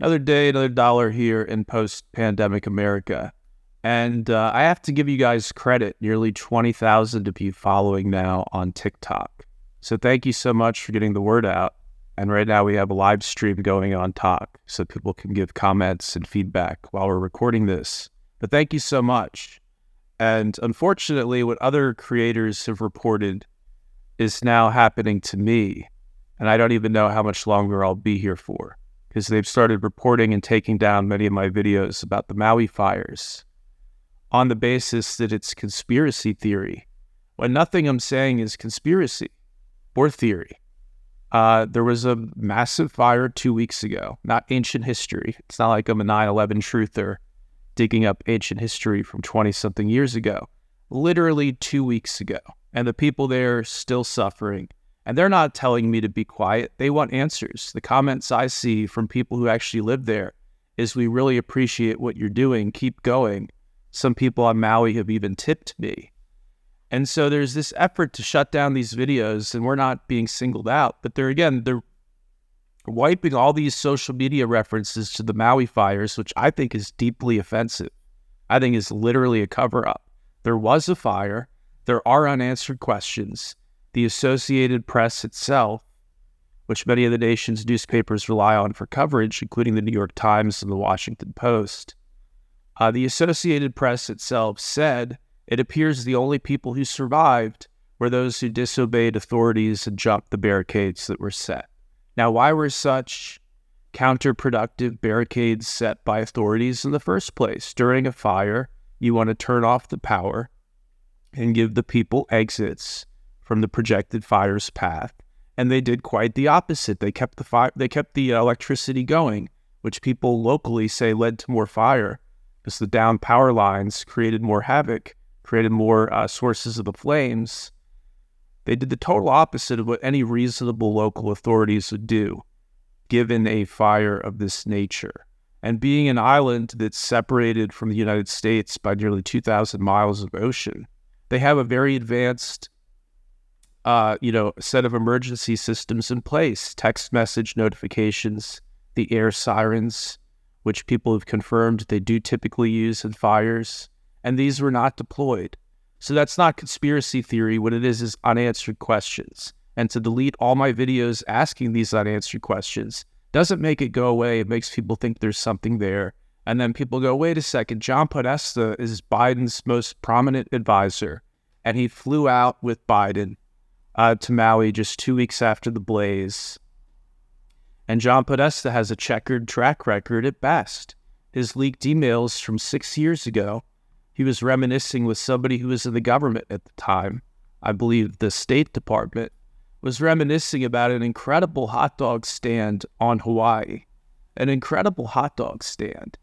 Another day, another dollar here in post pandemic America. And uh, I have to give you guys credit. Nearly 20,000 of you following now on TikTok. So thank you so much for getting the word out. And right now we have a live stream going on TikTok so people can give comments and feedback while we're recording this. But thank you so much. And unfortunately, what other creators have reported is now happening to me. And I don't even know how much longer I'll be here for because they've started reporting and taking down many of my videos about the Maui fires on the basis that it's conspiracy theory, when nothing I'm saying is conspiracy or theory. Uh, there was a massive fire two weeks ago, not ancient history. It's not like I'm a 9 11 truther digging up ancient history from 20 something years ago. Literally two weeks ago. And the people there are still suffering. And they're not telling me to be quiet. They want answers. The comments I see from people who actually live there is we really appreciate what you're doing. Keep going. Some people on Maui have even tipped me. And so there's this effort to shut down these videos, and we're not being singled out. But they're again, they're wiping all these social media references to the Maui fires, which I think is deeply offensive. I think is literally a cover up. There was a fire, there are unanswered questions. The Associated Press itself, which many of the nation's newspapers rely on for coverage, including the New York Times and the Washington Post, uh, the Associated Press itself said it appears the only people who survived were those who disobeyed authorities and jumped the barricades that were set. Now, why were such counterproductive barricades set by authorities in the first place? During a fire, you want to turn off the power and give the people exits from the projected fire's path. And they did quite the opposite. They kept the fire, they kept the electricity going, which people locally say led to more fire because the down power lines created more havoc, created more uh, sources of the flames. They did the total opposite of what any reasonable local authorities would do given a fire of this nature. And being an island that's separated from the United States by nearly 2,000 miles of ocean, they have a very advanced, uh, you know, a set of emergency systems in place: text message notifications, the air sirens, which people have confirmed they do typically use in fires, and these were not deployed. So that's not conspiracy theory. What it is is unanswered questions. And to delete all my videos asking these unanswered questions doesn't make it go away. It makes people think there's something there. And then people go, wait a second, John Podesta is Biden's most prominent advisor. And he flew out with Biden uh, to Maui just two weeks after the blaze. And John Podesta has a checkered track record at best. His leaked emails from six years ago, he was reminiscing with somebody who was in the government at the time, I believe the State Department, was reminiscing about an incredible hot dog stand on Hawaii. An incredible hot dog stand.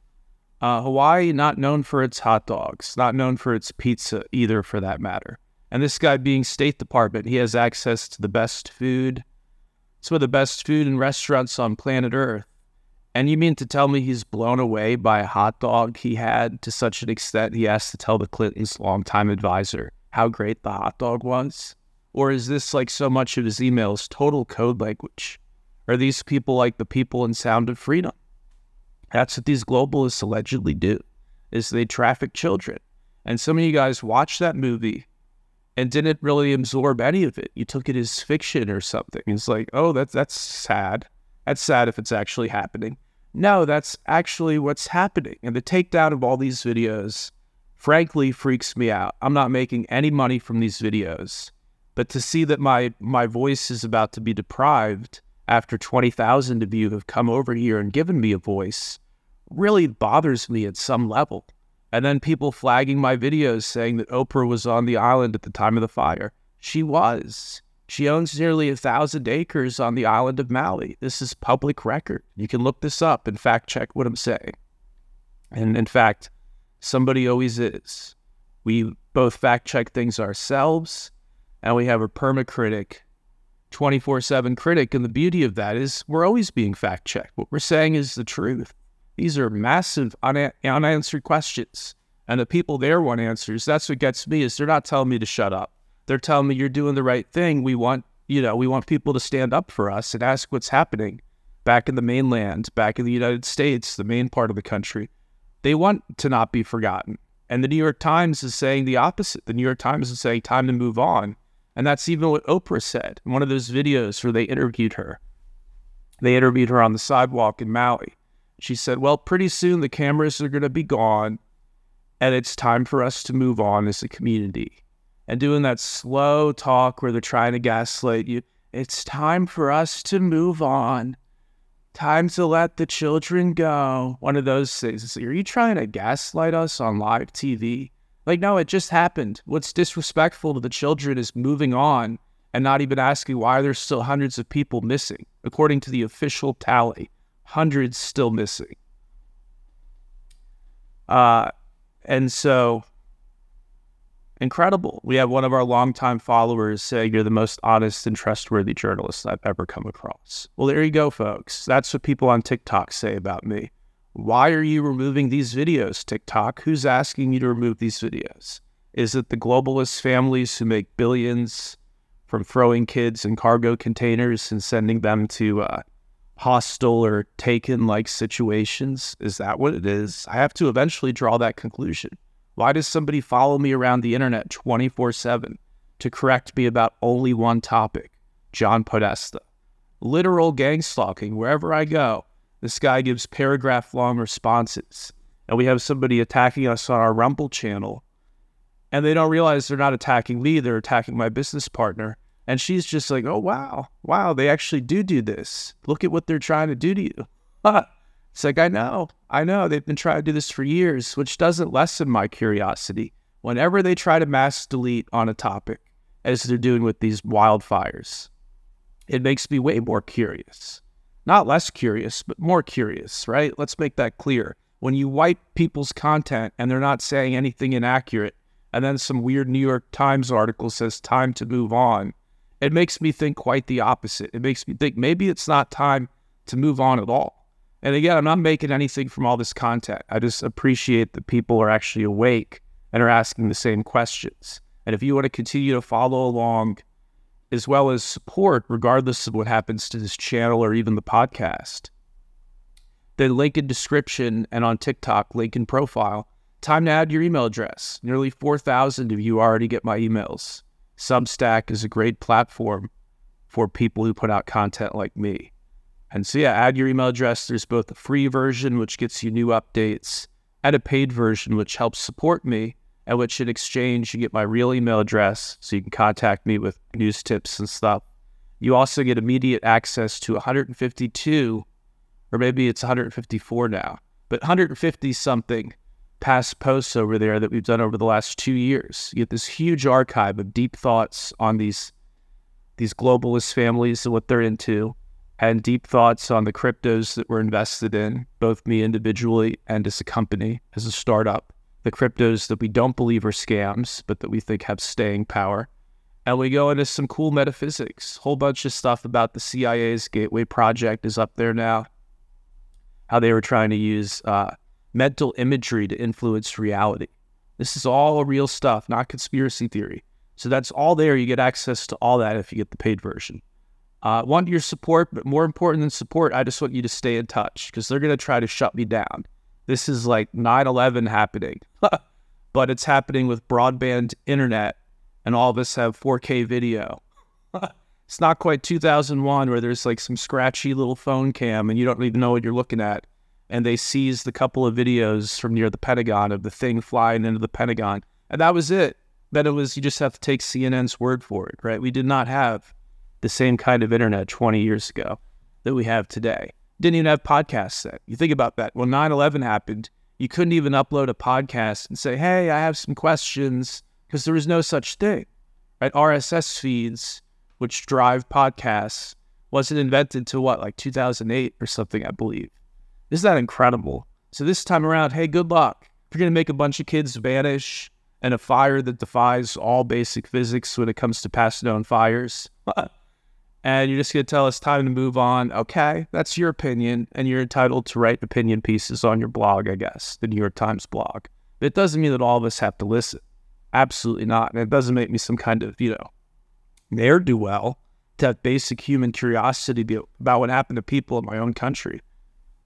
Uh, Hawaii, not known for its hot dogs, not known for its pizza either, for that matter. And this guy being State Department, he has access to the best food, some of the best food and restaurants on planet Earth. And you mean to tell me he's blown away by a hot dog he had to such an extent he has to tell the Clintons' longtime advisor how great the hot dog was? Or is this like so much of his emails total code language? Are these people like the people in Sound of Freedom? That's what these globalists allegedly do, is they traffic children. And some of you guys watch that movie and didn't really absorb any of it. You took it as fiction or something. It's like, oh, that's that's sad. That's sad if it's actually happening. No, that's actually what's happening. And the takedown of all these videos, frankly, freaks me out. I'm not making any money from these videos, but to see that my my voice is about to be deprived after 20,000 of you have come over here and given me a voice really bothers me at some level. And then people flagging my videos saying that Oprah was on the island at the time of the fire. She was. She owns nearly a thousand acres on the island of Maui. This is public record. You can look this up and fact check what I'm saying. And in fact, somebody always is. We both fact check things ourselves, and we have a permacritic, 24 7 critic. And the beauty of that is we're always being fact checked. What we're saying is the truth. These are massive una- unanswered questions. And the people there want answers. That's what gets me is they're not telling me to shut up. They're telling me you're doing the right thing. We want, you know, we want people to stand up for us and ask what's happening. back in the mainland, back in the United States, the main part of the country. They want to not be forgotten. And the New York Times is saying the opposite. The New York Times is saying time to move on. And that's even what Oprah said in one of those videos where they interviewed her. They interviewed her on the sidewalk in Maui. She said, Well, pretty soon the cameras are going to be gone, and it's time for us to move on as a community. And doing that slow talk where they're trying to gaslight you, it's time for us to move on. Time to let the children go. One of those things. Are you trying to gaslight us on live TV? Like, no, it just happened. What's disrespectful to the children is moving on and not even asking why there's still hundreds of people missing. According to the official tally, hundreds still missing. Uh, and so, incredible. We have one of our longtime followers saying you're the most honest and trustworthy journalist I've ever come across. Well, there you go, folks. That's what people on TikTok say about me. Why are you removing these videos, TikTok? Who's asking you to remove these videos? Is it the globalist families who make billions from throwing kids in cargo containers and sending them to uh, hostile or taken like situations? Is that what it is? I have to eventually draw that conclusion. Why does somebody follow me around the internet 24 7 to correct me about only one topic? John Podesta. Literal gang stalking wherever I go. This guy gives paragraph long responses. And we have somebody attacking us on our Rumble channel. And they don't realize they're not attacking me, they're attacking my business partner. And she's just like, oh, wow, wow, they actually do do this. Look at what they're trying to do to you. it's like, I know, I know. They've been trying to do this for years, which doesn't lessen my curiosity. Whenever they try to mass delete on a topic, as they're doing with these wildfires, it makes me way more curious not less curious, but more curious, right? Let's make that clear. When you wipe people's content and they're not saying anything inaccurate, and then some weird New York Times article says time to move on, it makes me think quite the opposite. It makes me think maybe it's not time to move on at all. And again, I'm not making anything from all this content. I just appreciate that people are actually awake and are asking the same questions. And if you want to continue to follow along as well as support, regardless of what happens to this channel or even the podcast. The link in description and on TikTok, link in profile. Time to add your email address. Nearly 4,000 of you already get my emails. Substack is a great platform for people who put out content like me. And so, yeah, add your email address. There's both a free version, which gets you new updates, and a paid version, which helps support me at which in exchange you get my real email address so you can contact me with news tips and stuff. You also get immediate access to 152, or maybe it's 154 now, but 150 something past posts over there that we've done over the last two years. You get this huge archive of deep thoughts on these these globalist families and what they're into, and deep thoughts on the cryptos that we're invested in, both me individually and as a company, as a startup the cryptos that we don't believe are scams, but that we think have staying power. And we go into some cool metaphysics. Whole bunch of stuff about the CIA's Gateway Project is up there now. How they were trying to use uh, mental imagery to influence reality. This is all real stuff, not conspiracy theory. So that's all there. You get access to all that if you get the paid version. Uh, want your support, but more important than support, I just want you to stay in touch because they're going to try to shut me down. This is like 9 11 happening, but it's happening with broadband internet, and all of us have 4K video. it's not quite 2001 where there's like some scratchy little phone cam and you don't even know what you're looking at. And they seized a couple of videos from near the Pentagon of the thing flying into the Pentagon. And that was it. Then it was, you just have to take CNN's word for it, right? We did not have the same kind of internet 20 years ago that we have today didn't even have podcasts then. You think about that. When 9 11 happened, you couldn't even upload a podcast and say, hey, I have some questions, because there was no such thing. Right? RSS feeds, which drive podcasts, wasn't invented until what, like 2008 or something, I believe. Isn't that incredible? So this time around, hey, good luck. If you're going to make a bunch of kids vanish and a fire that defies all basic physics when it comes to past known fires, and you're just going to tell us time to move on. Okay, that's your opinion, and you're entitled to write opinion pieces on your blog, I guess, the New York Times blog. But it doesn't mean that all of us have to listen. Absolutely not. And it doesn't make me some kind of, you know, ne'er do well. to have basic human curiosity about what happened to people in my own country.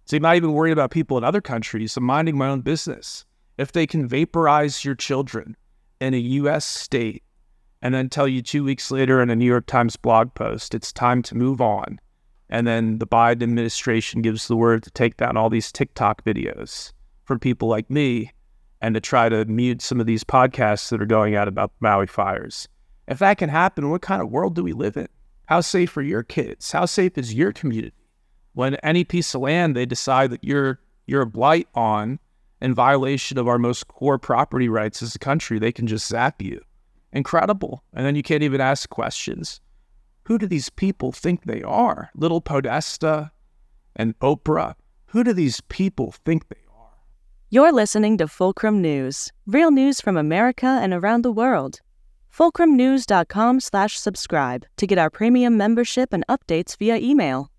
So I'm not even worried about people in other countries. I'm minding my own business. If they can vaporize your children in a U.S. state and then tell you two weeks later in a New York Times blog post, it's time to move on. And then the Biden administration gives the word to take down all these TikTok videos from people like me and to try to mute some of these podcasts that are going out about Maui fires. If that can happen, what kind of world do we live in? How safe are your kids? How safe is your community? When any piece of land they decide that you're you're a blight on in violation of our most core property rights as a country, they can just zap you. Incredible. And then you can't even ask questions. Who do these people think they are? Little Podesta and Oprah. Who do these people think they are? You're listening to Fulcrum News, real news from America and around the world. Fulcrumnews.com slash subscribe to get our premium membership and updates via email.